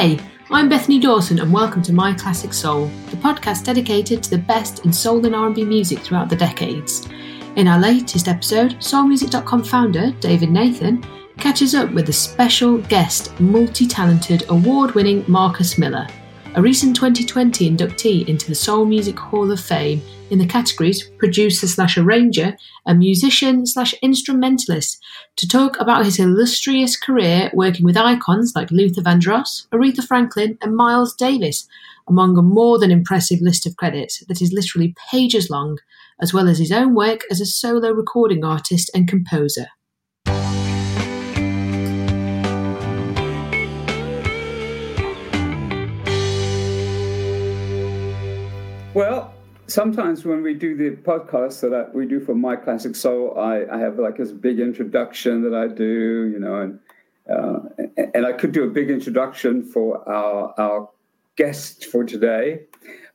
Hey, I'm Bethany Dawson and welcome to My Classic Soul, the podcast dedicated to the best in soul and R&B music throughout the decades. In our latest episode, soulmusic.com founder David Nathan catches up with a special guest, multi-talented, award-winning Marcus Miller, a recent 2020 inductee into the Soul Music Hall of Fame in the categories producer slash arranger and musician slash instrumentalist to talk about his illustrious career working with icons like Luther Vandross, Aretha Franklin, and Miles Davis, among a more than impressive list of credits that is literally pages long, as well as his own work as a solo recording artist and composer. Well, sometimes when we do the podcast that I, we do for My Classic Soul, I, I, have like this big introduction that I do, you know, and uh, and I could do a big introduction for our our guest for today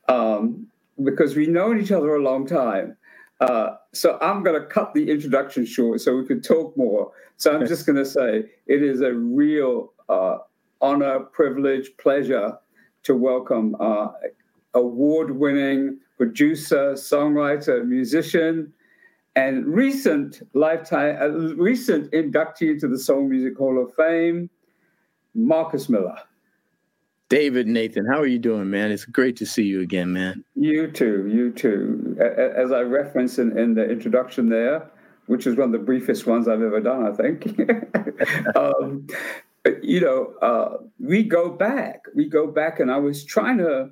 um, because we've known each other a long time. Uh, so I'm going to cut the introduction short so we could talk more. So I'm just going to say it is a real uh, honor, privilege, pleasure to welcome uh, award-winning producer, songwriter, musician, and recent lifetime, uh, recent inductee to the Soul Music Hall of Fame, Marcus Miller. David Nathan, how are you doing, man? It's great to see you again, man. You too, you too. As I referenced in, in the introduction there, which is one of the briefest ones I've ever done, I think. um, you know, uh, we go back. We go back, and I was trying to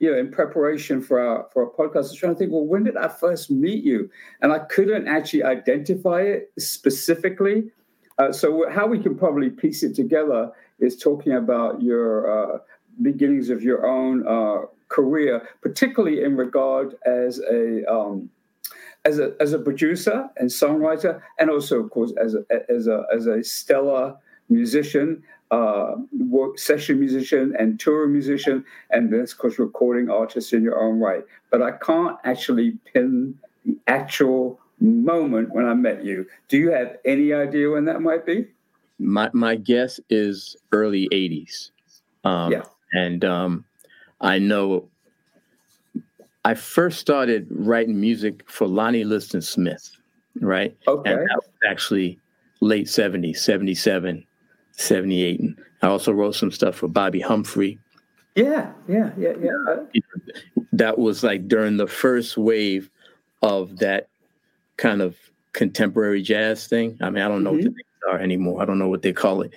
you know, in preparation for our for our podcast, I was trying to think, well, when did I first meet you? And I couldn't actually identify it specifically. Uh, so how we can probably piece it together is talking about your uh, beginnings of your own uh, career, particularly in regard as a um, as a as a producer and songwriter, and also, of course, as a as a as a stellar musician uh, work session musician and tour musician, and then of course recording artist in your own right. But I can't actually pin the actual moment when I met you. Do you have any idea when that might be? My my guess is early '80s. Um, yeah, and um, I know I first started writing music for Lonnie Liston Smith, right? Okay, and that was actually late '70s, '77 78. And I also wrote some stuff for Bobbi Humphrey. Yeah, yeah, yeah, yeah. That was like during the first wave of that kind of contemporary jazz thing. I mean, I don't know mm-hmm. what the names are anymore. I don't know what they call it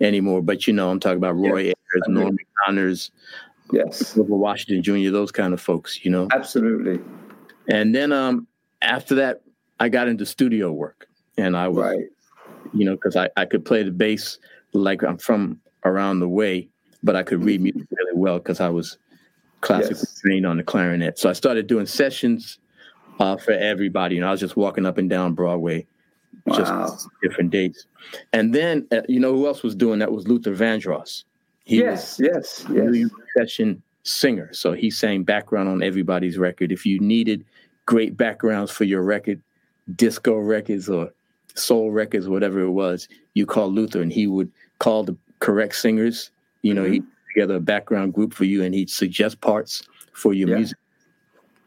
anymore. But you know, I'm talking about Roy yes. Ayers, Norman Connors, yes, Washington Jr., those kind of folks. You know, absolutely. And then um, after that, I got into studio work, and I was, right. you know, because I, I could play the bass like I'm from around the way, but I could read music really well because I was classically yes. trained on the clarinet. So I started doing sessions uh, for everybody. and I was just walking up and down Broadway, wow. just different dates. And then, uh, you know, who else was doing that was Luther Vandross. He yes, yes, yes. Session singer. So he sang background on everybody's record. If you needed great backgrounds for your record, disco records or soul records, whatever it was, you call Luther and he would call the correct singers. You know, mm-hmm. he together a background group for you and he'd suggest parts for your yeah. music.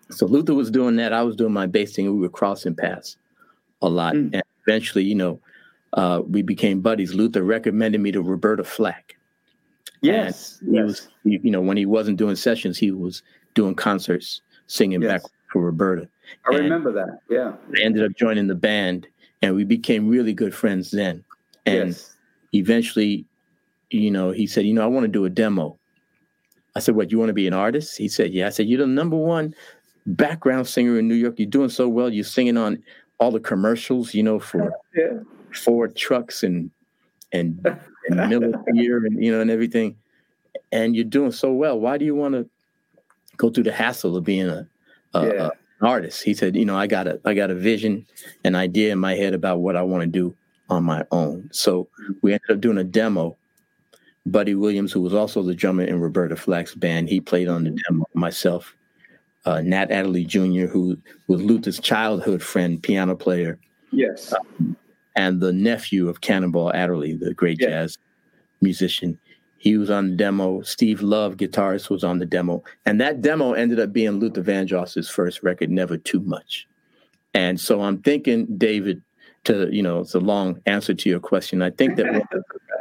So Luther was doing that. I was doing my bass thing. We were crossing paths a lot. Mm. And eventually, you know, uh, we became buddies. Luther recommended me to Roberta Flack. Yes. And he yes. was, you know, when he wasn't doing sessions, he was doing concerts, singing yes. back for Roberta. I and remember that. Yeah. I ended up joining the band and we became really good friends then. And yes. eventually, you know, he said, you know, I want to do a demo. I said, what, you want to be an artist? He said, yeah. I said, you're the number one background singer in New York. You're doing so well. You're singing on all the commercials, you know, for yeah. Ford trucks and and, and military and you know and everything. And you're doing so well. Why do you want to go through the hassle of being a, a, yeah. a artist. He said, you know, I got a I got a vision, an idea in my head about what I want to do on my own. So we ended up doing a demo. Buddy Williams, who was also the drummer in Roberta Flack's band, he played on the demo. Myself, uh, Nat Adderley Jr., who was Luther's childhood friend, piano player. Yes. and the nephew of Cannonball Adderley, the great jazz musician. He was on the demo. Steve Love, guitarist, was on the demo. And that demo ended up being Luther Vandross's first record, Never Too Much. And so I'm thinking, David, to, you know, it's a long answer to your question. I think that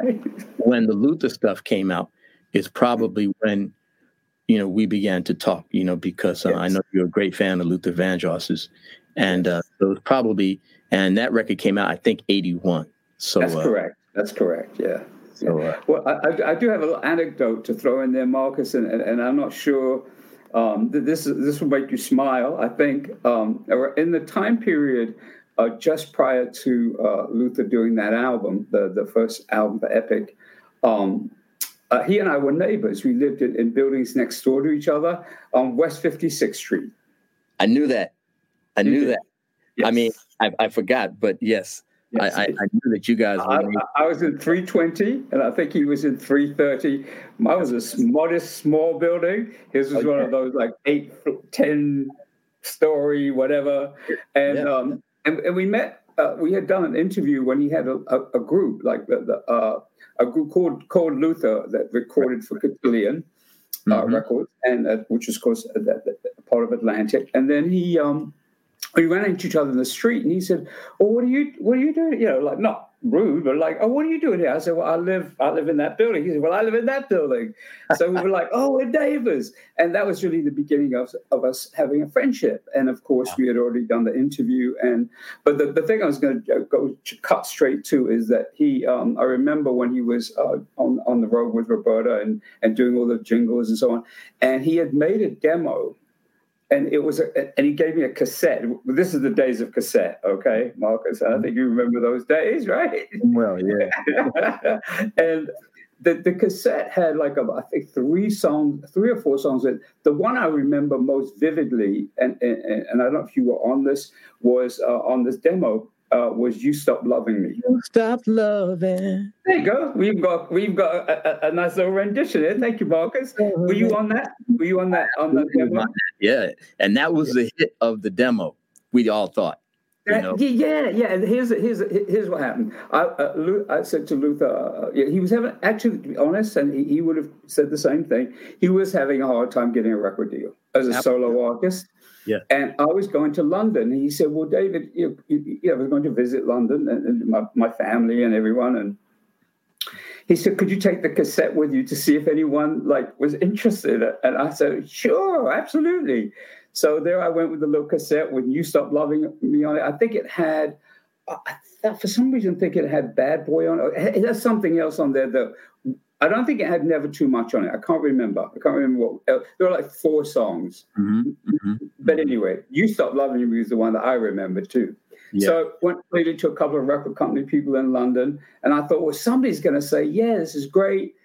when, when the Luther stuff came out, is probably when, you know, we began to talk, you know, because uh, yes. I know you're a great fan of Luther Vandross's. And uh, so it was probably, and that record came out, I think, 81. So That's uh, correct. That's correct. Yeah. So, uh, well, I, I, do have a little anecdote to throw in there, Marcus, and, and, and I'm not sure um, this this will make you smile. I think um, in the time period uh, just prior to uh, Luther doing that album, the the first album for Epic, um, uh, he and I were neighbors. We lived in, in, buildings next door to each other on West 56th Street. I knew that. I knew that. Yes. I mean, I, I forgot, but yes. Yes. I, I, I, knew that you guys. I, I, was in 320, and I think he was in 330. Mine was a modest, small building. His was okay. one of those like eight, ten story, whatever. And yeah. um, and, and, we met. Uh, we had done an interview when he had a, a, a group like the, the uh, a group called called Luther that recorded for Cotillion uh, mm-hmm. Records, and uh, which was of course part of Atlantic. And then he um, we ran into each other in the street, and he said, "Well, what are you what are you doing?" You know, like not rude, but like, "Oh, what are you doing here?" I said, "Well, I live I live in that building." He said, "Well, I live in that building." So we were like, "Oh, we're neighbors," and that was really the beginning of of us having a friendship. And of course, we had already done the interview, and but the, the thing I was going to go cut straight to is that he. Um, I remember when he was uh, on on the road with Roberta and and doing all the jingles and so on, and he had made a demo and it was a, and he gave me a cassette. This is the days of cassette, okay, Marcus. I think you remember those days, right? Well, yeah. and the, the cassette had like a, I think three songs, three or four songs. That the one I remember most vividly, and and, and I don't know if you were on this, was uh, on this demo uh, was "You Stop Loving Me." You stop loving. There you go. We've got we've got a, a, a nice little rendition there. Thank you, Marcus. Were you on that? Were you on that on that demo? Yeah, and that was the hit of the demo. We all thought. You know? Yeah, yeah. And here's here's here's what happened. I, uh, I said to Luther, uh, he was having actually, to be honest, and he, he, would have said the same thing. He was having a hard time getting a record deal as a Absolutely. solo artist. Yeah. And I was going to London. And he said, Well, David, you, you, you know, I was going to visit London and, and, my, my family and everyone. And he said, Could you take the cassette with you to see if anyone like was interested? And I said, Sure, absolutely. So there I went with the little cassette when you stopped loving me on it. I think it had I, for some reason think it had Bad Boy on it. It has something else on there that I don't think it had Never Too Much on it. I can't remember. I can't remember what. Uh, there were like four songs. Mm-hmm, mm-hmm, but anyway, You Stop Loving Me was the one that I remember too. Yeah. So went played it to a couple of record company people in London, and I thought, well, somebody's going to say, yeah, this is great.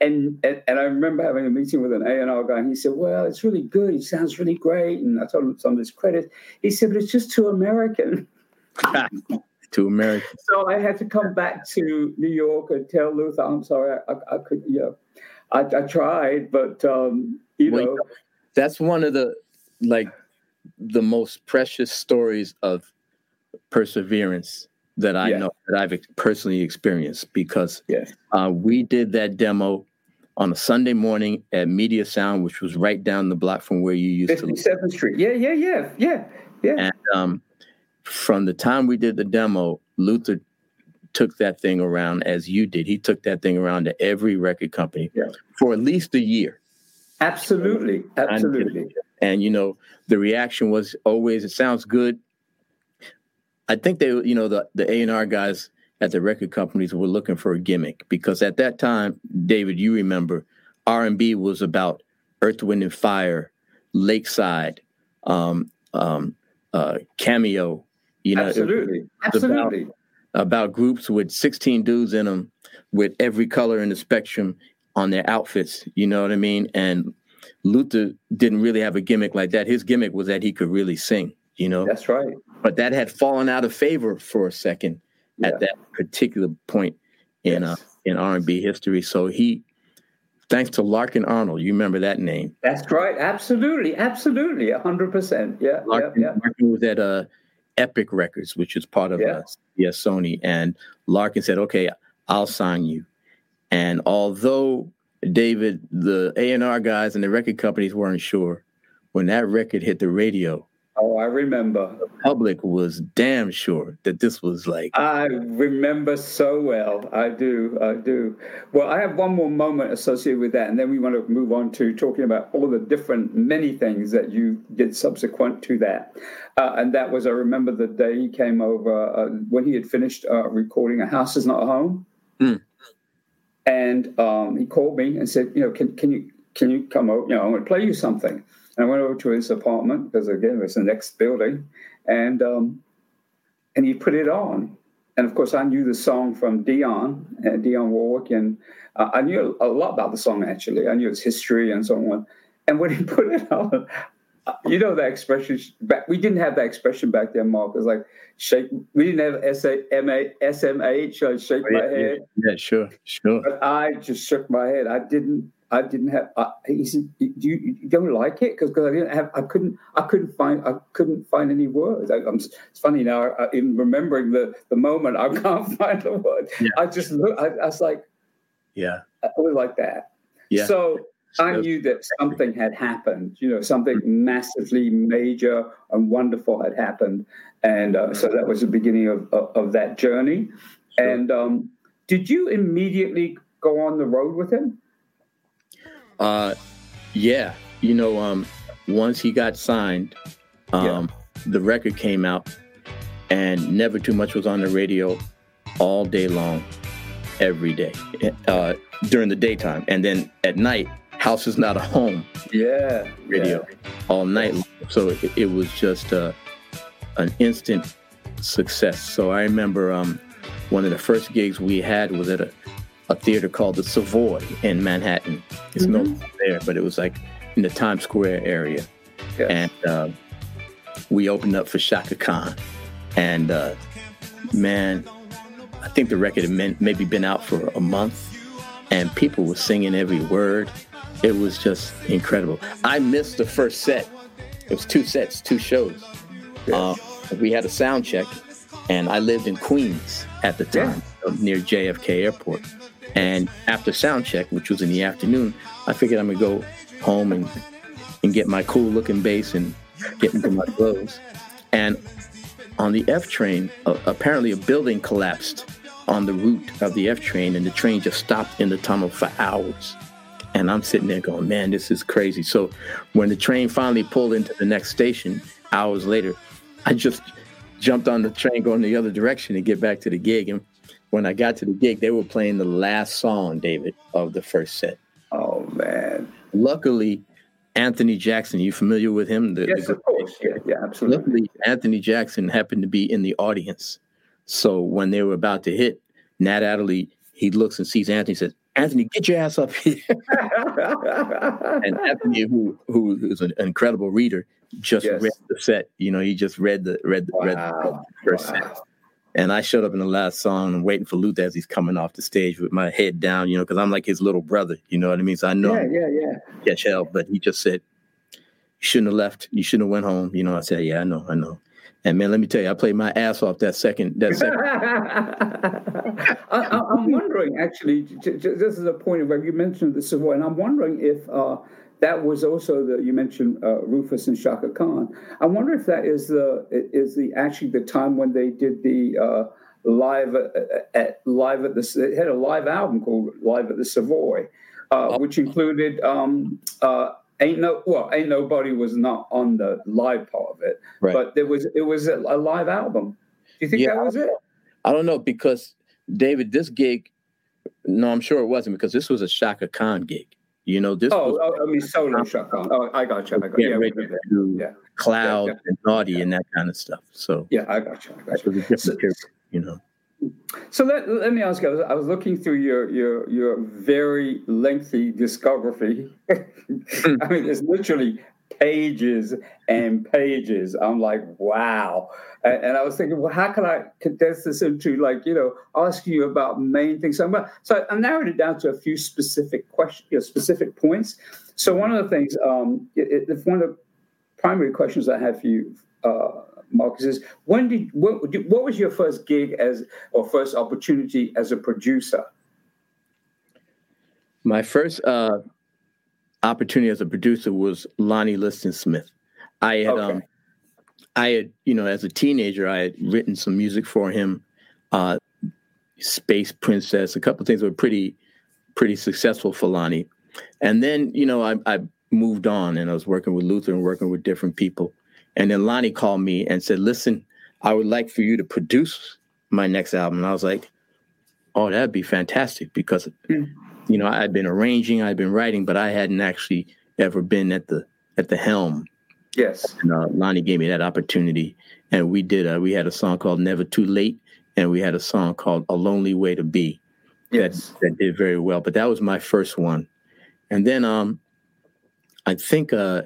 And, and, and I remember having a meeting with an A and R guy, and he said, "Well, it's really good. It sounds really great." And I told him some of his credits. He said, "But it's just too American." to America. So I had to come back to New York and tell Luther, I'm sorry, I, I could, you know, I, I tried, but um, you well, know, that's one of the like the most precious stories of perseverance that I yeah. know that I've personally experienced because yes. uh, we did that demo on a Sunday morning at Media Sound, which was right down the block from where you used 57th to live. 57th Street. Yeah, yeah, yeah, yeah, yeah. And um, from the time we did the demo, Luther took that thing around as you did. He took that thing around to every record company yeah. for at least a year. Absolutely, absolutely. And you know, the reaction was always, "It sounds good." I think they, you know, the the A and R guys at the record companies were looking for a gimmick because at that time, David, you remember, R and B was about Earth, Wind and Fire, Lakeside, um, um, uh, Cameo, you know, absolutely, absolutely. About, about groups with 16 dudes in them with every color in the spectrum on their outfits. You know what I mean? And Luther didn't really have a gimmick like that. His gimmick was that he could really sing. You know, that's right. But that had fallen out of favor for a second yeah. at that particular point in uh, yes. uh, in R and B history. So he, thanks to Larkin Arnold, you remember that name? That's right. Absolutely, absolutely, hundred percent. Yeah, Larkin, yeah, yeah. Larkin was at uh, Epic Records, which is part of yeah. uh, yeah, Sony. And Larkin said, "Okay, I'll sign you." And although David, the A and R guys and the record companies weren't sure, when that record hit the radio, Oh, I remember. The public was damn sure that this was like. I remember so well. I do. I do. Well, I have one more moment associated with that, and then we want to move on to talking about all the different, many things that you did subsequent to that. Uh, and that was, I remember the day he came over uh, when he had finished uh, recording A House Is Not a Home. Mm. And um, he called me and said, you know, can, can you can you come over? You know, I want to play you something. And I went over to his apartment because again it was the next building, and um, and he put it on. And of course, I knew the song from Dion, uh, Dionne Warwick, and uh, I knew a lot about the song actually. I knew its history and so on. And when he put it on, uh, you know that expression. Back, we didn't have that expression back then, Mark. It was like shake. We didn't have S A M A S M H. I shake oh, yeah, my head. Yeah, yeah, sure, sure. But I just shook my head. I didn't. I didn't have. I, he said, "Do you, you don't like it?" Because I didn't have. I couldn't. I couldn't find. I couldn't find any words. I, it's funny now. I, in remembering the the moment, I can't find the word. Yeah. I just look. I, I, was like, yeah, I was like that. Yeah. So I knew that something had happened. You know, something massively major and wonderful had happened, and uh, so that was the beginning of of, of that journey. Sure. And um, did you immediately go on the road with him? Uh, yeah, you know, um, once he got signed, um, yeah. the record came out, and Never Too Much was on the radio all day long, every day, uh, during the daytime, and then at night, House is Not a Home. Yeah, radio yeah. all night. Long. So it, it was just uh, an instant success. So I remember um, one of the first gigs we had was at a a theater called the Savoy in Manhattan. It's mm-hmm. no there, but it was like in the Times Square area. Yes. And uh, we opened up for Chaka Khan. And uh, man, I think the record had maybe been out for a month, and people were singing every word. It was just incredible. I missed the first set. It was two sets, two shows. Yes. Uh, we had a sound check, and I lived in Queens at the time, yeah. near JFK Airport. And after sound check, which was in the afternoon, I figured I'm gonna go home and and get my cool looking bass and get into my clothes. And on the F train, uh, apparently a building collapsed on the route of the F train, and the train just stopped in the tunnel for hours. And I'm sitting there going, man, this is crazy. So when the train finally pulled into the next station hours later, I just jumped on the train going the other direction to get back to the gig. And when I got to the gig, they were playing the last song, David, of the first set. Oh man! Luckily, Anthony Jackson. You familiar with him? The, yes, the, of course. Yeah, yeah, absolutely. Luckily, Anthony Jackson happened to be in the audience. So when they were about to hit, Nat Adderley, he looks and sees Anthony. Says, "Anthony, get your ass up here!" and Anthony, who who is an incredible reader, just yes. read the set. You know, he just read the read, wow. read the first wow. set. And I showed up in the last song and waiting for Luther as he's coming off the stage with my head down, you know, because I'm like his little brother, you know what I mean? So I know yeah, yeah, yeah. catch hell. But he just said, You shouldn't have left. You shouldn't have went home. You know, I said, Yeah, I know, I know. And man, let me tell you, I played my ass off that second. That second. I, am wondering, actually, this is a point of where you mentioned the Savoy, and I'm wondering if uh, that was also the you mentioned uh, Rufus and Chaka Khan. I wonder if that is the is the actually the time when they did the uh, live at, uh, at live at the they had a live album called Live at the Savoy, uh, oh. which included um, uh, ain't no well ain't nobody was not on the live part of it, right. but there was it was a, a live album. Do you think yeah, that was it? I don't know because David, this gig. No, I'm sure it wasn't because this was a Chaka Khan gig. You know, this. Oh, was, oh I mean, solo um, shotgun. Oh, I got you. I got you. Yeah, yeah. Cloud yeah, yeah. and naughty and that kind of stuff. So yeah, I got you. I got you. So, period, you know. So let, let me ask you. I was, I was, looking through your your your very lengthy discography. I mean, it's literally pages and pages. I'm like, wow. And, and, I was thinking, well, how can I condense this into like, you know, asking you about main things? So, I'm, so I narrowed it down to a few specific questions, you know, specific points. So one of the things, um, it, it, one of the primary questions I have for you, uh, Marcus, is when did what, what was your first gig as or first opportunity as a producer? My first uh, opportunity as a producer was Lonnie Liston Smith. I had, okay. um, I had, you know, as a teenager, I had written some music for him. Uh, Space Princess, a couple things were pretty, pretty successful for Lonnie. And then, you know, I, I moved on and I was working with Luther and working with different people. And then Lonnie called me and said, "Listen, I would like for you to produce my next album." And I was like, "Oh, that'd be fantastic!" Because mm. You know I'd been arranging, I'd been writing, but I hadn't actually ever been at the at the helm. Yes. And, uh, Lonnie gave me that opportunity, and we did. Uh, we had a song called "Never Too Late," and we had a song called "A Lonely Way to Be." Yes. That, that did very well, but that was my first one. And then um, I think uh,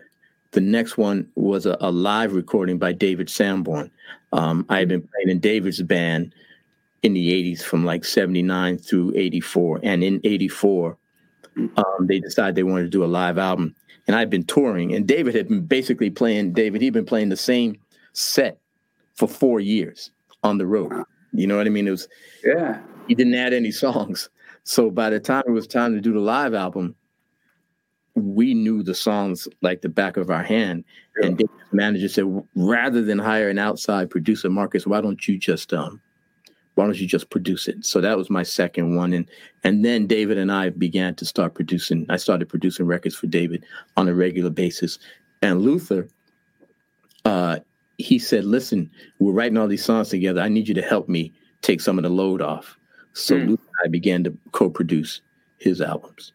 the next one was a, a, live recording by David Sanborn. Um, I had been playing in David's band in the 80s from like 79 through 84. And in 84, um, they decided they wanted to do a live album. And I'd been touring, and David had been basically playing, David, he'd been playing the same set for four years on the road. You know what I mean? It was, yeah. He didn't add any songs. So by the time it was time to do the live album, we knew the songs like the back of our hand. Yeah. And the manager said, rather than hire an outside producer, Marcus, why don't you just um, why don't you just produce it? So that was my second one, and and then David and I began to start producing. I started producing records for David on a regular basis, and Luther. Uh, he said, "Listen, we're writing all these songs together. I need you to help me take some of the load off." So mm. Luther and I began to co-produce his albums.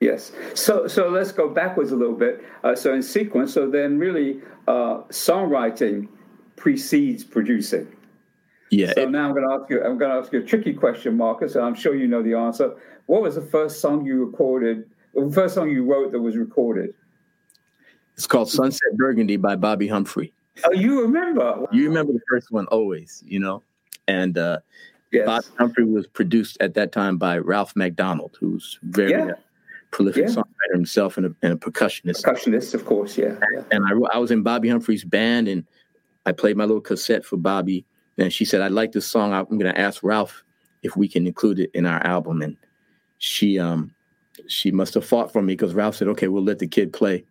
Yes. So so let's go backwards a little bit. Uh, so in sequence, so then really uh, songwriting precedes producing. Yeah. So it, now I'm going to ask you. I'm going to ask you a tricky question, Marcus, and I'm sure you know the answer. What was the first song you recorded? The first song you wrote that was recorded? It's called "Sunset Burgundy" by Bobbi Humphrey. Oh, you remember? Wow. You remember the first one always, you know, and uh, yes. Bobbi Humphrey was produced at that time by Ralph MacDonald, who's very yeah prolific yeah. songwriter himself and a, and a, percussionist. Percussionist, of course, yeah. yeah. And I, I was in Bobbi Humphrey's band, and I played my little cassette for Bobbi. And she said, "I like this song. I'm going to ask Ralph if we can include it in our album." And she, um, she must have fought for me because Ralph said, "Okay, we'll let the kid play."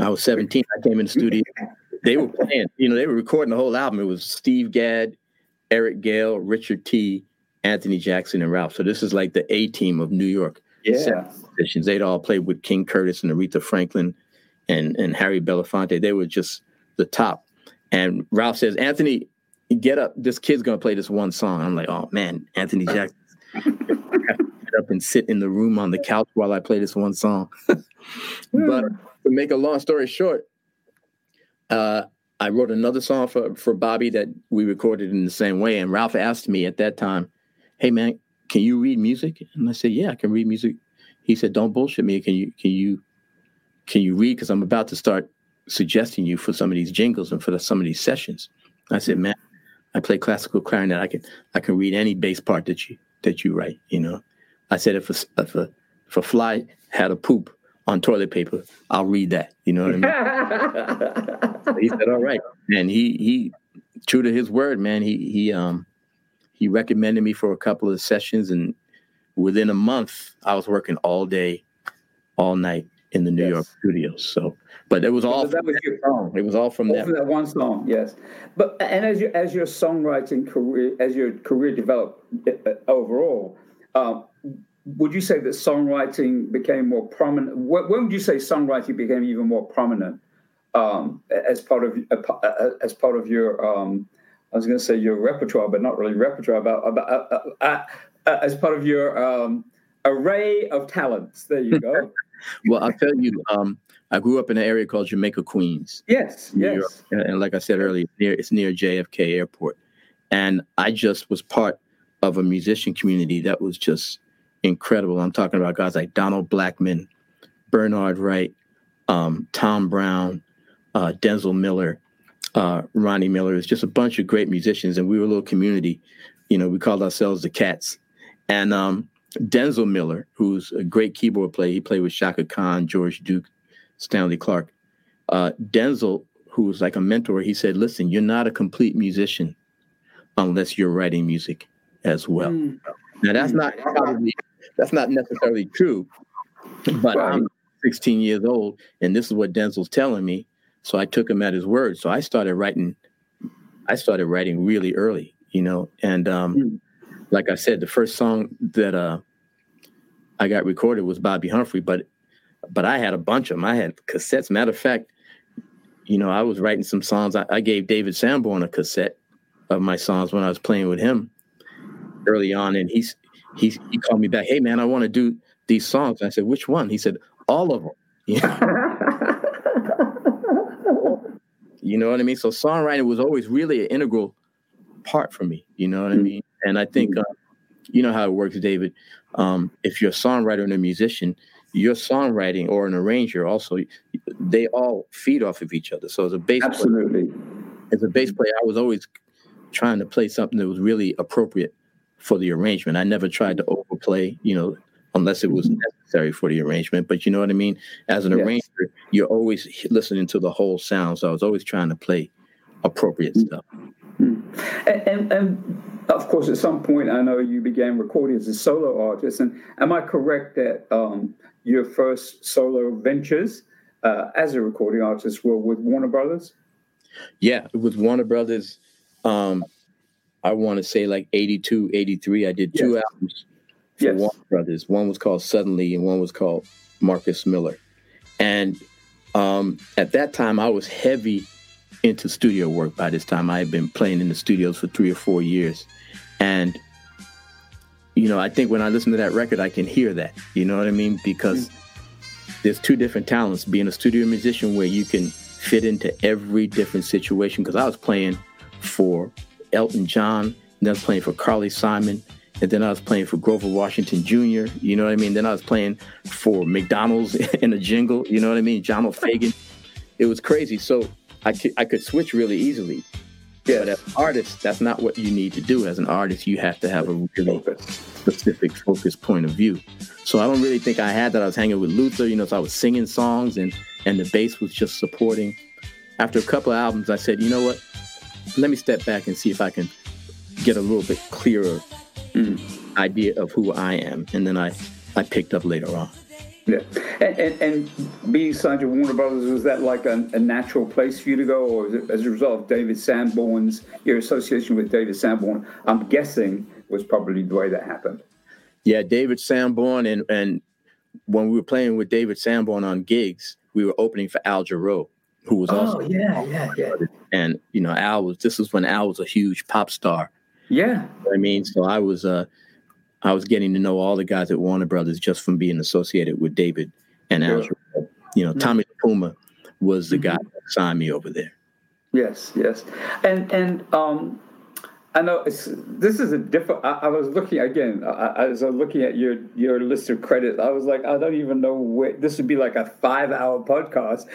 I was 17. I came in the studio. They were playing, you know, they were recording the whole album. It was Steve Gadd, Eric Gale, Richard Tee, Anthony Jackson, and Ralph. So this is like the A team of New York yeah. musicians. They'd all played with King Curtis and Aretha Franklin and, and Harry Belafonte. They were just the top. And Ralph says, Anthony, get up. This kid's to play this one song. I'm like, oh, man, Anthony Jackson. get up and sit in the room on the couch while I play this one song. but to make a long story short, uh, I wrote another song for, for Bobbi that we recorded in the same way. And Ralph asked me at that time, hey, man, can you read music? And I said, yeah, I can read music. He said, don't bullshit me. Can you, can you, can you read? Cause I'm about to start suggesting you for some of these jingles and for the, some of these sessions. I said, man, I play classical clarinet. I can, I can read any bass part that you, that you write, you know? I said, if a, if a, if a fly had a poop on toilet paper, I'll read that. You know what I mean? he said, all right. And he, he, true to his word, man, he, he, um, he recommended me for a couple of sessions, and within a month, I was working all day, all night in the New yes. York studios. So, but it was all that was your song. It was all from that. that one song, yes. But and as your as your songwriting career as your career developed uh, overall, um, would you say that songwriting became more prominent? When would you say songwriting became even more prominent um, as part of uh, uh as part of your um, I was going to say your repertoire, but not really repertoire. About about uh, uh, uh, uh, as part of your um, array of talents. There you go. well, I'll tell you. Um, I grew up in an area called Jamaica Queens. Yes, New yes. York. And, and like I said earlier, near it's near JFK Airport, and I just was part of a musician community that was just incredible. I'm talking about guys like Donald Blackman, Bernard Wright, um, Tom Brown, uh, Denzil Miller, uh, Ronnie Miller. It's just a bunch of great musicians, and we were a little community. You know, we called ourselves the Cats. And um, Denzil Miller, who's a great keyboard player, he played with Chaka Khan, George Duke, Stanley Clarke. Uh, Denzil, who was like a mentor, he said, "Listen, you're not a complete musician unless you're writing music as well." Mm. Now that's not probably that's not necessarily true, But. I'm 16 years old, and this is what Denzil's telling me. So I took him at his word. So I started writing. I started writing really early, you know. And um, mm. Like I said, the first song that uh, I got recorded was Bobbi Humphrey, but but I had a bunch of them. I had cassettes. Matter of fact, you know, I was writing some songs. I, I gave David Sanborn a cassette of my songs when I was playing with him early on, and he's he he called me back. Hey man, I want to do these songs. I said, which one? He said, all of them. Yeah. you know what I mean? So songwriting was always really an integral part for me. You know what. I mean? And I think uh, you know how it works, David. Um, if you're a songwriter and a musician, your songwriting or an arranger also they all feed off of each other. So as a bass absolutely player, as a bass player, I was always trying to play something that was really appropriate for the arrangement. I never tried to overplay, you know, unless it was necessary for the arrangement. But you know what I mean? As an yes. arranger, you're always listening to the whole sound. So I was always trying to play appropriate mm-hmm. stuff. And, and, and, of course, at some point, I know you began recording as a solo artist. And am I correct that um, your first solo ventures uh, as a recording artist were with Warner Brothers? Yeah, with Warner Brothers. Um, I want to say like 82, 83. I did two yes. albums for yes. Warner Brothers. One was called Suddenly, and one was called Marcus Miller. And um, at that time, I was heavy into studio work. By this time, I had been playing in the studios for three or four years, and you know, I think when I listen to that record, I can hear that. You know what I mean? Because there's two different talents: being a studio musician, where you can fit into every different situation. Because I was playing for Elton John, then I was playing for Carly Simon, and then I was playing for Grover Washington Jr. You know what I mean? Then I was playing for McDonald's in a jingle. You know what I mean? John O'Fagan. It was crazy. So I could, I could switch really easily. Yeah. But as an artist, that's not what you need to do. As an artist, you have to have a really specific focus point of view. So I don't really think I had that. I was hanging with Luther, you know, so I was singing songs and and the bass was just supporting. After a couple of albums, I said, you know what? let me step back and see if I can get a little bit clearer mm. idea of who I am. And then I, I picked up later on. Yeah. And, and, and being signed to Warner Brothers, was that like a, a natural place for you to go? Or as a result of David Sanborn's, your association with David Sanborn, I'm guessing was probably the way that happened. Yeah, David Sanborn. And, and when we were playing with David Sanborn on gigs, we were opening for Al Jarreau who was oh, also yeah, yeah, yeah. And you know, Al was this was when Al was a huge pop star. Yeah. You know I mean, so I was uh I was getting to know all the guys at Warner Brothers just from being associated with David and Al. You know. Tommy Puma was the mm-hmm. guy that signed me over there. Yes, yes. And and um I know this is a different. I, I, was looking again. I, I, was looking at your your list of credits. I was like, I don't even know where this would be like a five hour podcast.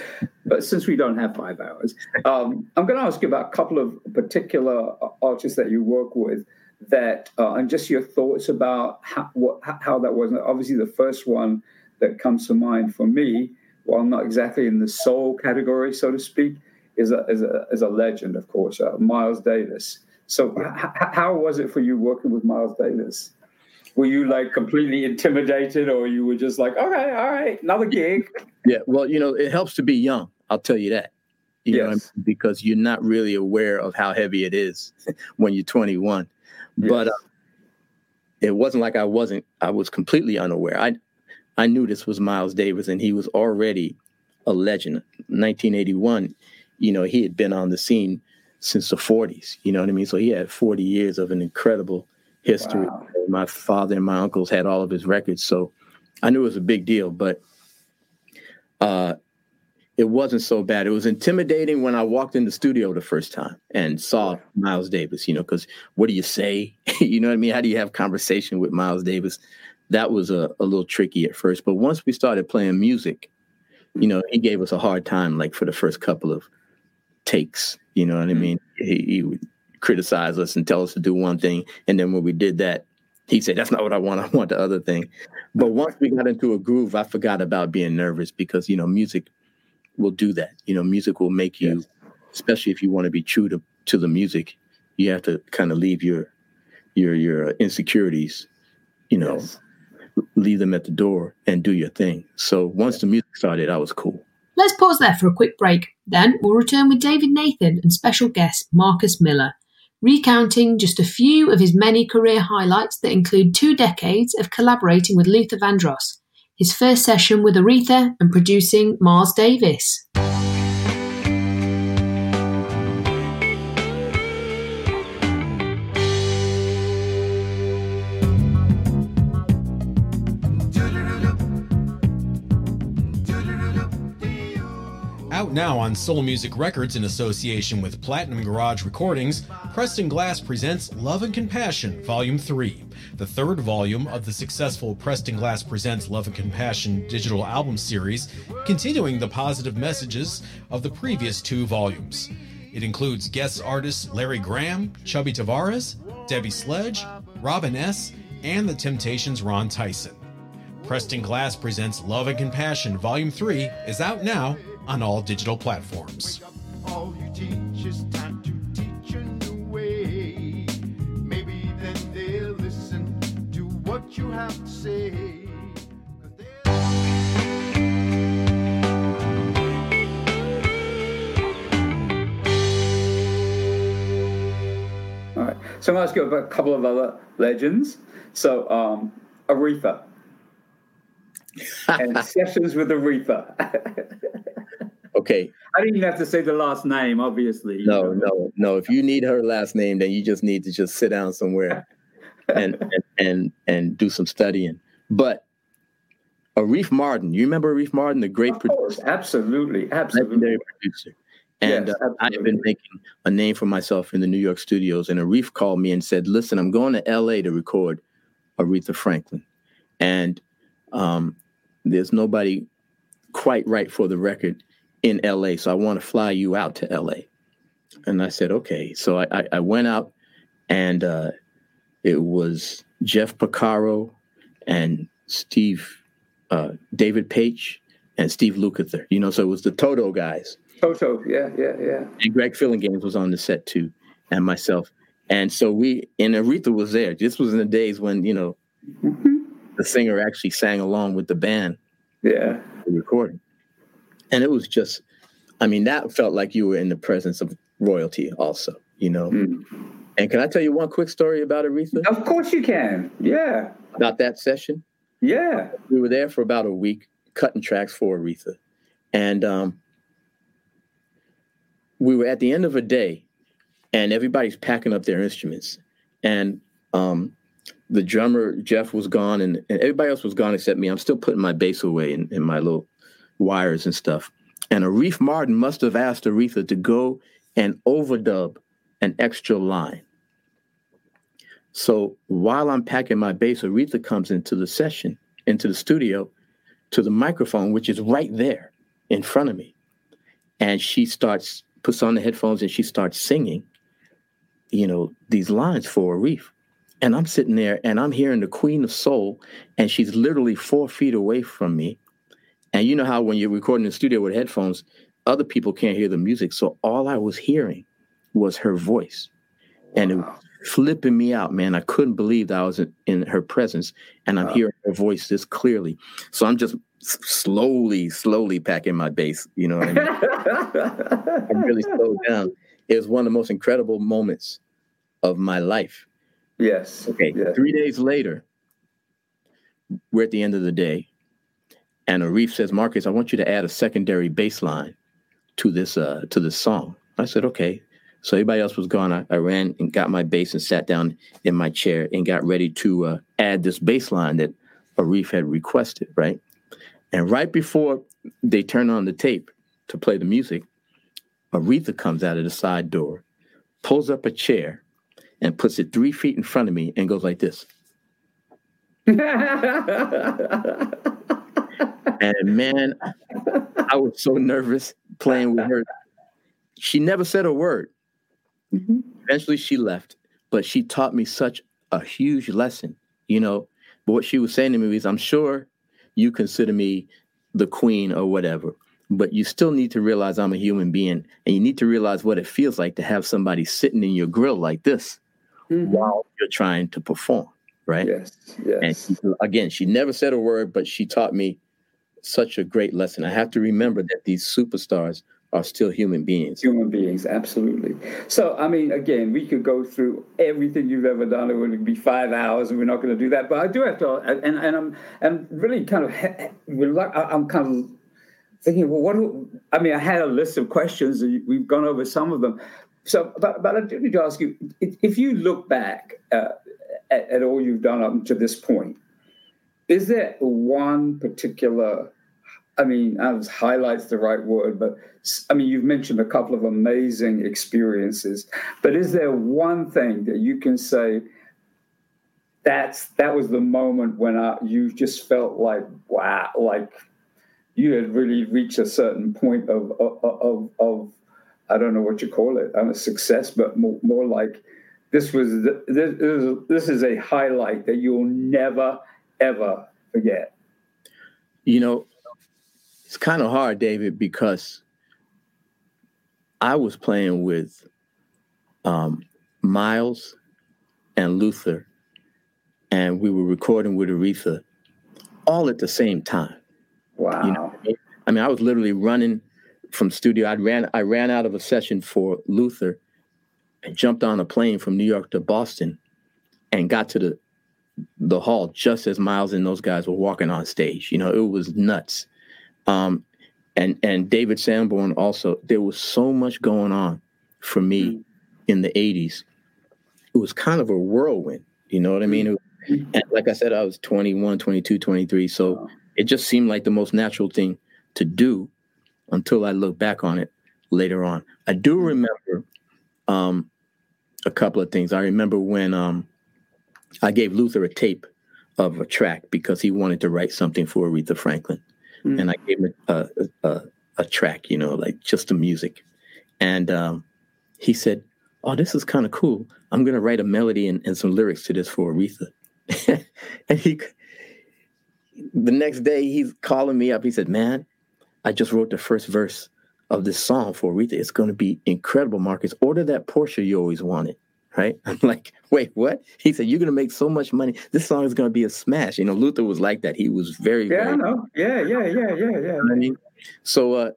But since we don't have five hours, um, I'm going to ask you about a couple of particular artists that you work with that, uh, and just your thoughts about how what, how that was. Obviously, the first one that comes to mind for me, while not exactly in the soul category, so to speak, is a is a, is a legend, of course, uh, Miles Davis. So, h- how was it for you working with Miles Davis? Were you like completely intimidated, or you were just like, okay, all right, another gig? Yeah, well, you know, it helps to be young. I'll tell you that. You yes. know, I mean? because you're not really aware of how heavy it is when you're 21. Yes. But uh, it wasn't like I wasn't. I was completely unaware. I I knew this was Miles Davis, and he was already a legend. 1981, you know, he had been on the scene since the 40s. You know what I mean? So he had 40 years of an incredible history. Wow. My father and my uncles had all of his records, so I knew it was a big deal. But uh, it wasn't so bad. It was intimidating when I walked in the studio the first time and saw Miles Davis. You know, because what do you say? you know what I mean? How do you have conversation with Miles Davis? That was a, a little tricky at first, but once we started playing music, you know, he gave us a hard time, like for the first couple of takes. You know what I mm-hmm. mean? He, he would criticize us and tell us to do one thing, and then when we did that, he said, "That's not what I want. I want the other thing." But once we got into a groove, I forgot about being nervous because you know music will do that. You know, music will make you, yes. especially if you want to be true to to the music, you have to kind of leave your your your insecurities, you know, yes. leave them at the door and do your thing. So once the music started, I was cool. Let's pause there for a quick break. Then we'll return with David Nathan and special guest Marcus Miller, recounting just a few of his many career highlights that include two decades of collaborating with Luther Vandross, his first session with Aretha, and producing Miles Davis. Out now on Soul Music Records in association with Platinum Garage Recordings, Preston Glass presents Love and Compassion, Volume 3, the third volume of the successful Preston Glass Presents Love and Compassion digital album series, continuing the positive messages of the previous two volumes. It includes guest artists Larry Graham, Chubby Tavares, Debbie Sledge, Robin S., and The Temptations' Ron Tyson. Preston Glass presents Love and Compassion, Volume 3 is out now on all digital platforms. All you teach is time to teach a new way. Maybe then they'll listen to what you have to say. 'Cause All right. So I'm going to ask you about a couple of other legends. So um, Aretha and sessions with Aretha. Okay. I didn't even have to say the last name, obviously. No, know. no, no. If you need her last name, then you just need to just sit down somewhere and and and, and do some studying. But Arif Mardin, you remember Arif Mardin, the great Of course, producer, absolutely, absolutely. legendary producer. And Yes, uh, I have been making a name for myself in the New York studios. And Arif called me and said, "Listen, I'm going to L.A. to record Aretha Franklin, and um, there's nobody quite right for the record in LA. So I want to fly you out to LA. And I said, okay. So I, I, I went out and uh, it was Jeff Porcaro and Steve, uh, David Paich and Steve Lukather. You know, so it was the Toto guys. Toto, yeah, yeah, yeah. And Greg Phillinganes was on the set too, and myself. And so we, and Aretha was there. This was in the days when, you know, the singer actually sang along with the band Yeah. recording. And it was just, I mean, that felt like you were in the presence of royalty, also, you know. Mm. And can I tell you one quick story about Aretha? Of course you can. Yeah. About that session? Yeah. We were there for about a week cutting tracks for Aretha. And um, we were at the end of a day, and everybody's packing up their instruments. And um, the drummer, Jeff, was gone, and, and everybody else was gone except me. I'm still putting my bass away in, in my little wires and stuff. And Arif Mardin must have asked Aretha to go and overdub an extra line. So while I'm packing my bass, Aretha comes into the session, into the studio, to the microphone, which is right there in front of me. And she starts, puts on the headphones and she starts singing, you know, these lines for Arif. And I'm sitting there and I'm hearing the Queen of Soul, and she's literally four feet away from me. And you know how when you're recording in the studio with headphones, other people can't hear the music. So all I was hearing was her voice. And it was flipping me out, man. I couldn't believe that I was in, in her presence and I'm Wow. hearing her voice this clearly. So I'm just slowly, slowly packing my bass. You know what I mean? I'm really slowed down. It was one of the most incredible moments of my life. yes. Okay. Yes. Three days later, we're at the end of the day, and Arif says, "Marcus, I want you to add a secondary bass line to this uh, to this song." I said, "Okay." So everybody else was gone. I, I ran and got my bass and sat down in my chair and got ready to uh, add this bass line that Arif had requested. Right, and right before they turn on the tape to play the music, Aretha comes out of the side door, pulls up a chair, and puts it three feet in front of me and goes like this. And man, I was so nervous playing with her. She never said a word. Eventually, she left, but she taught me such a huge lesson, you know. But what she was saying to me is, I'm sure you consider me the queen or whatever, but you still need to realize I'm a human being and you need to realize what it feels like to have somebody sitting in your grill like this Mhm. while you're trying to perform. right? Yes, yes. And she, again, she never said a word, but she taught me such a great lesson. I have to remember that these superstars are still human beings. Human beings, absolutely. So, I mean, again, we could go through everything you've ever done. It would be five hours, and we're not going to do that. But I do have to, and, and I'm, I'm really kind of, I'm kind of thinking, well, what? Do, I mean, I had a list of questions, and we've gone over some of them. So, but, but I do need to ask you, if you look back uh, at, at all you've done up to this point, is there one particular I mean, as highlights the right word, but I mean, you've mentioned a couple of amazing experiences. But is there one thing that you can say that's that was the moment when I, you just felt like wow, like you had really reached a certain point of of of, of I don't know what you call it, I'm a success, but more, more like this was this, this is a highlight that you'll never ever forget. You know, it's kind of hard, David, because I was playing with um, Miles and Luther, and we were recording with Aretha all at the same time. Wow. You know I, mean? I mean, I was literally running from studio. I ran I ran out of a session for Luther and jumped on a plane from New York to Boston and got to the the hall just as Miles and those guys were walking on stage. You know, it was nuts. Um, and and David Sanborn also. There was so much going on for me mm. in the '80s. It was kind of a whirlwind. You know what I mean? Mm. and like I said, I was 21, 22, 23. So it just seemed like the most natural thing to do until I look back on it later on. I do mm. remember um, a couple of things. I remember when um, I gave Luther a tape of a track because he wanted to write something for Aretha Franklin mm. and I gave him a, a, a, track, you know, like just the music. And um, he said, Oh, this is kind of cool. I'm going to write a melody and, and some lyrics to this for Aretha. and he, the next day, he's calling me up. He said, Man, I just wrote the first verse of this song for Aretha. It's going to be incredible, Marcus. Order that Porsche you always wanted right? I'm like, wait, what? He said, you're going to make so much money. This song is going to be a smash. You know, Luther was like that. He was very, yeah, very, I know. Yeah, yeah, yeah, yeah, yeah. I mean, so uh,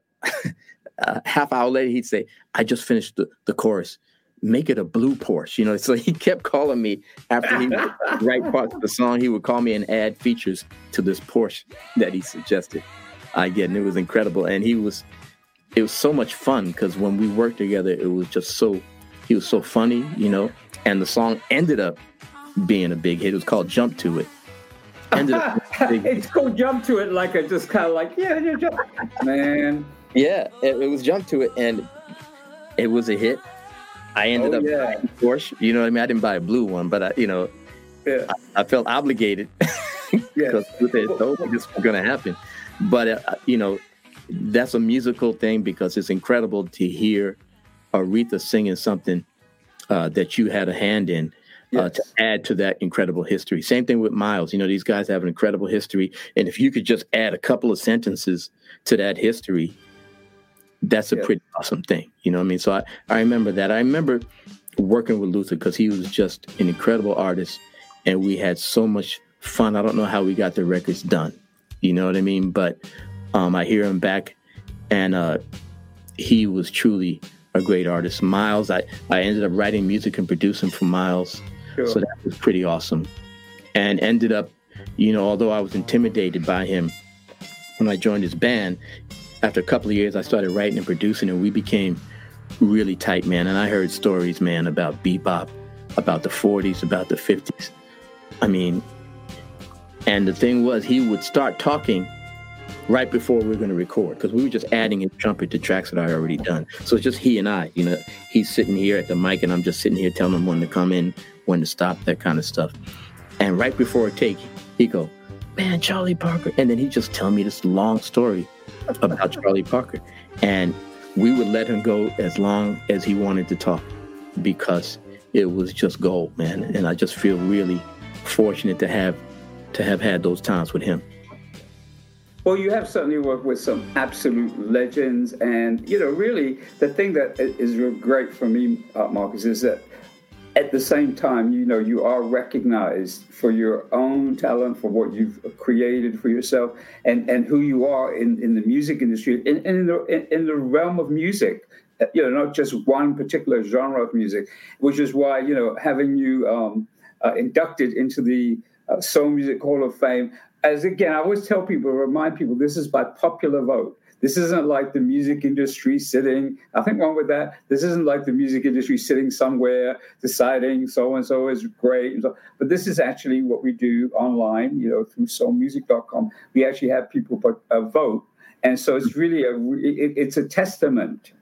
a half hour later, he'd say, I just finished the, the chorus. Make it a blue Porsche, you know. So he kept calling me after he would write parts of the song. He would call me and add features to this Porsche that he suggested. I get, and it was incredible. And he was, it was so much fun because when we worked together, it was just so he was so funny, you know, and the song ended up being a big hit. It was called Jump to It. Ended up it's called Jump to It, like I just kind of like, yeah, yeah, jump. Man. Yeah, it, it, was Jump to It, and it was a hit. I ended oh, up yeah. buying Porsche. You know what I mean? I didn't buy a blue one, but I, you know, yeah. I, I felt obligated because told me this was going to happen. But uh, you know, that's a musical thing because it's incredible to hear Aretha singing something uh, that you had a hand in uh, to add to that incredible history. Same thing with Miles. You know, these guys have an incredible history, and if you could just add a couple of sentences to that history, that's a yes. pretty awesome thing. You know what I mean? So I, I remember that. I remember working with Luther because he was just an incredible artist, and we had so much fun. I don't know how we got the records done. You know what I mean? But um, I hear him back, and uh, he was truly a great artist. Miles, I, I ended up writing music and producing for Miles. Sure. So that was pretty awesome. And ended up, you know, although I was intimidated by him when I joined his band, after a couple of years, I started writing and producing, and we became really tight, man. And I heard stories, man, about bebop, about the 40s, about the 50s. I mean, and the thing was, he would start talking right before we were going to record because we were just adding in trumpet to tracks that I already done. So it's just he and I. You know, he's sitting here at the mic and I'm just sitting here telling him when to come in, when to stop, that kind of stuff. And right before a take, he go, "Man, Charlie Parker," and then he just tell me this long story about Charlie Parker, and we would let him go as long as he wanted to talk because it was just gold, man. And I just feel really fortunate to have to have had those times with him. Well, you have certainly worked with some absolute legends, and you know, really, the thing that is real great for me, uh, Marcus, is that at the same time, you know, you are recognized for your own talent, for what you've created for yourself, and, and who you are in, in the music industry, in, in, the, in, in the realm of music. You know, not just one particular genre of music, which is why you know having you um, uh, inducted into the uh, Soul Music Hall of Fame. As again, I always tell people, remind people, this is by popular vote. This isn't like the music industry sitting, nothing wrong with that. This isn't like the music industry sitting somewhere deciding so and so is great. But this is actually what we do online, you know, through soulmusic.com. We actually have people put, uh, vote. And so it's really a, it, it's a testament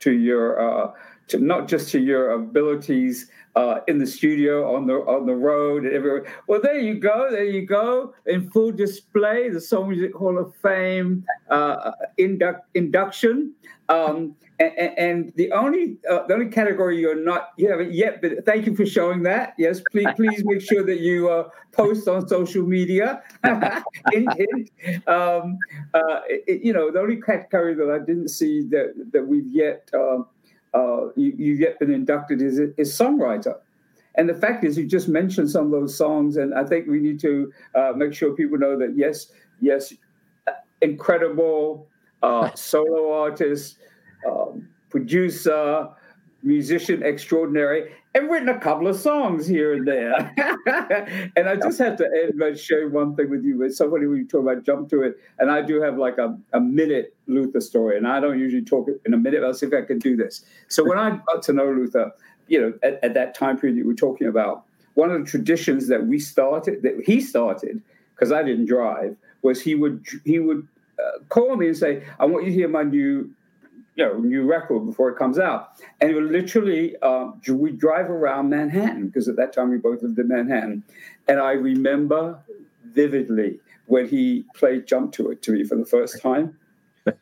to your, uh, to not just to your abilities uh, in the studio, on the on the road, and everywhere. Well, there you go, there you go, in full display, the Soul Music Hall of Fame uh, induct, induction. Um, and, and, the only uh, the only category you're not you haven't yet, but thank you for showing that. Yes, please please make sure that you uh, post on social media. hint, hint. Um, uh, it, you know, the only category that I didn't see that that we've yet. Uh, uh, you, you get been inducted as a songwriter. And the fact is, you just mentioned some of those songs, and I think we need to uh, make sure people know that yes, yes, incredible uh, solo artist, um, producer, musician extraordinary, and written a couple of songs here and there. and I just have to end by sharing one thing with you. With somebody when you talk about jump to it, and I do have like a, a minute Luther story, and I don't usually talk in a minute. I'll see if I can do this. So when I got to know Luther, you know, at, at that time period that we're talking about, one of the traditions that we started, that he started, because I didn't drive, was he would he would uh, call me and say, "I want you to hear my new you know new record before it comes out. And it would literally uh, we drive around manhattan because at that time we both lived in manhattan. And i remember vividly when he played jump to it to me for the first time.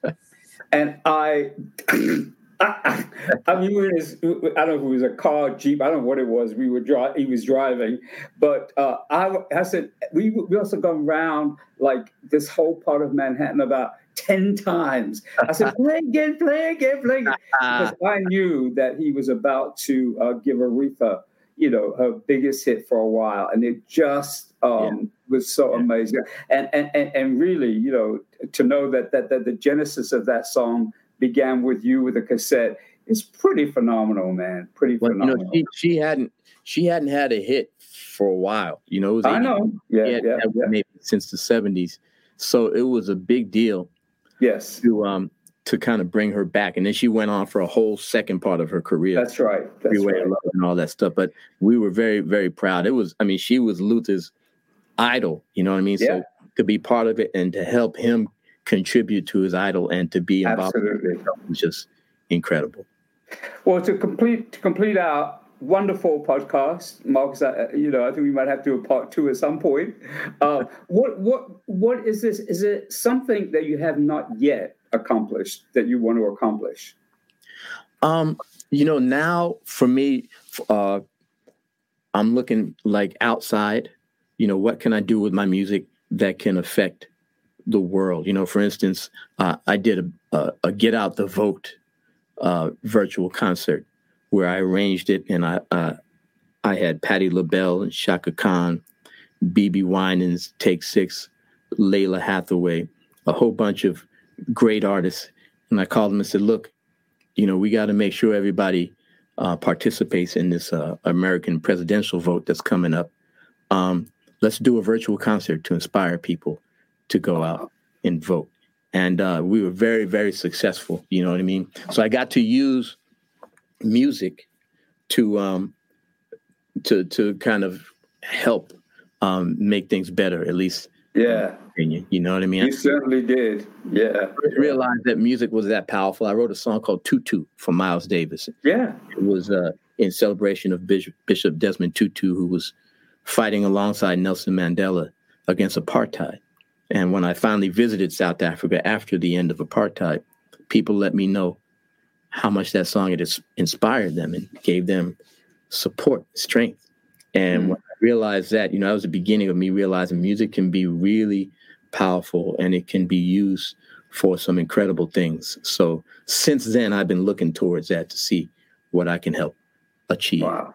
And i I, I mean, we I don't know if it was a car, jeep. I don't know what it was. We were driving. He was driving, but uh, I, I said we we also gone around like this whole part of Manhattan about 10 times. I said, play again, play again, play again. because I knew that he was about to uh, give Aretha, you know, her biggest hit for a while. And it just um, yeah. was so yeah. amazing. And, and, and, and really, you know, to know that, that, that the genesis of that song began with you with a cassette is pretty phenomenal, man. Pretty well, phenomenal. You know, she, she hadn't she hadn't had a hit for a while. You know, I know. Yeah, yeah, yeah, maybe since the seventies. So it was a big deal Yes. To um to kind of bring her back, and then she went on for a whole second part of her career. That's right. That's Freeway right. Love and all that stuff. But we were very very proud. It was. I mean, she was Luther's idol. You know what I mean? Yeah. So to be part of it and to help him contribute to his idol and to be involved Absolutely. was just incredible. Well, to complete to complete our wonderful podcast, Marcus. Uh, you know, I think we might have to do a part two at some point. Uh, what what what is this? Is it something that you have not yet accomplished that you want to accomplish? Um, you know, now for me, uh, I'm looking like outside. You know, what can I do with my music that can affect the world? You know, for instance, uh, I did a, a, a, Get Out the Vote uh, virtual concert where I arranged it, and I uh, I had Patti LaBelle and Chaka Khan, BeBe Winans, Take Six, Lalah Hathaway, a whole bunch of great artists, and I called them and said, "Look, you know, we got to make sure everybody uh, participates in this uh, American presidential vote that's coming up. Um, let's do a virtual concert to inspire people to go out and vote." And uh, we were very, very successful. You know what I mean? So I got to use music to um, to to kind of help um, make things better, at least. Yeah. Opinion, you know what I mean? You certainly did. Yeah. I realized that music was that powerful. I wrote a song called Tutu for Miles Davis. Yeah. It was uh, in celebration of Bishop, Bishop Desmond Tutu, who was fighting alongside Nelson Mandela against apartheid. And when I finally visited South Africa after the end of apartheid, people let me know how much that song had inspired them and gave them support, strength. And mm. when I realized that, you know, that was the beginning of me realizing music can be really powerful and it can be used for some incredible things. So since then, I've been looking towards that to see what I can help achieve. Wow.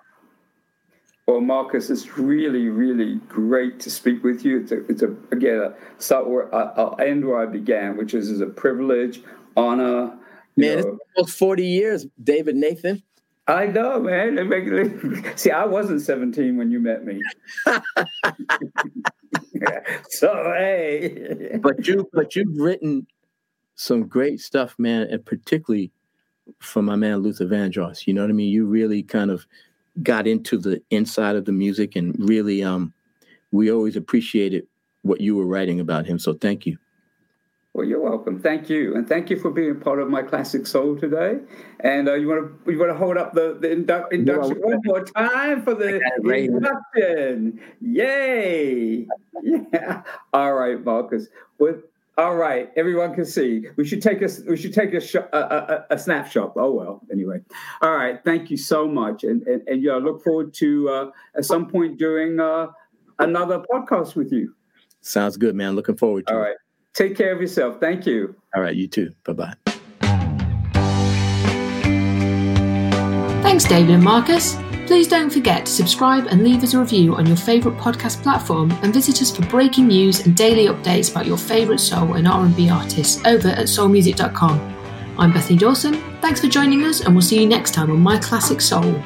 Well, Marcus, it's really, really great to speak with you. It's a, it's a again, a start where I, I'll end where I began, which is, is a privilege, honor. Man, know. it's almost 40 years, David Nathan. I know, man. See, I wasn't 17 when you met me. so hey. but you but you've written some great stuff, man, and particularly from my man Luther Vandross. You know what I mean? You really kind of got into the inside of the music and really um we always appreciated what you were writing about him. So thank you. Well, you're welcome. Thank you, and thank you for being part of my classic soul today. And uh, you want to you want to hold up the the indu- induction no, one more time for the induction. Yay! Yeah. All right, Marcus. Well, all right, everyone can see. We should take a we should take a, sh- a, a, a, snapshot. Oh well, anyway. All right, thank you so much, and and, and yeah, look forward to uh, at some point doing uh, another podcast with you. Sounds good, man. Looking forward to All it. All right. Take care of yourself. Thank you. All right, you too. Bye bye. Thanks, David and Marcus. Please don't forget to subscribe and leave us a review on your favourite podcast platform and visit us for breaking news and daily updates about your favourite soul and R&B artists over at soulmusic.com. I'm Bethany Dawson. Thanks for joining us and we'll see you next time on My Classic Soul.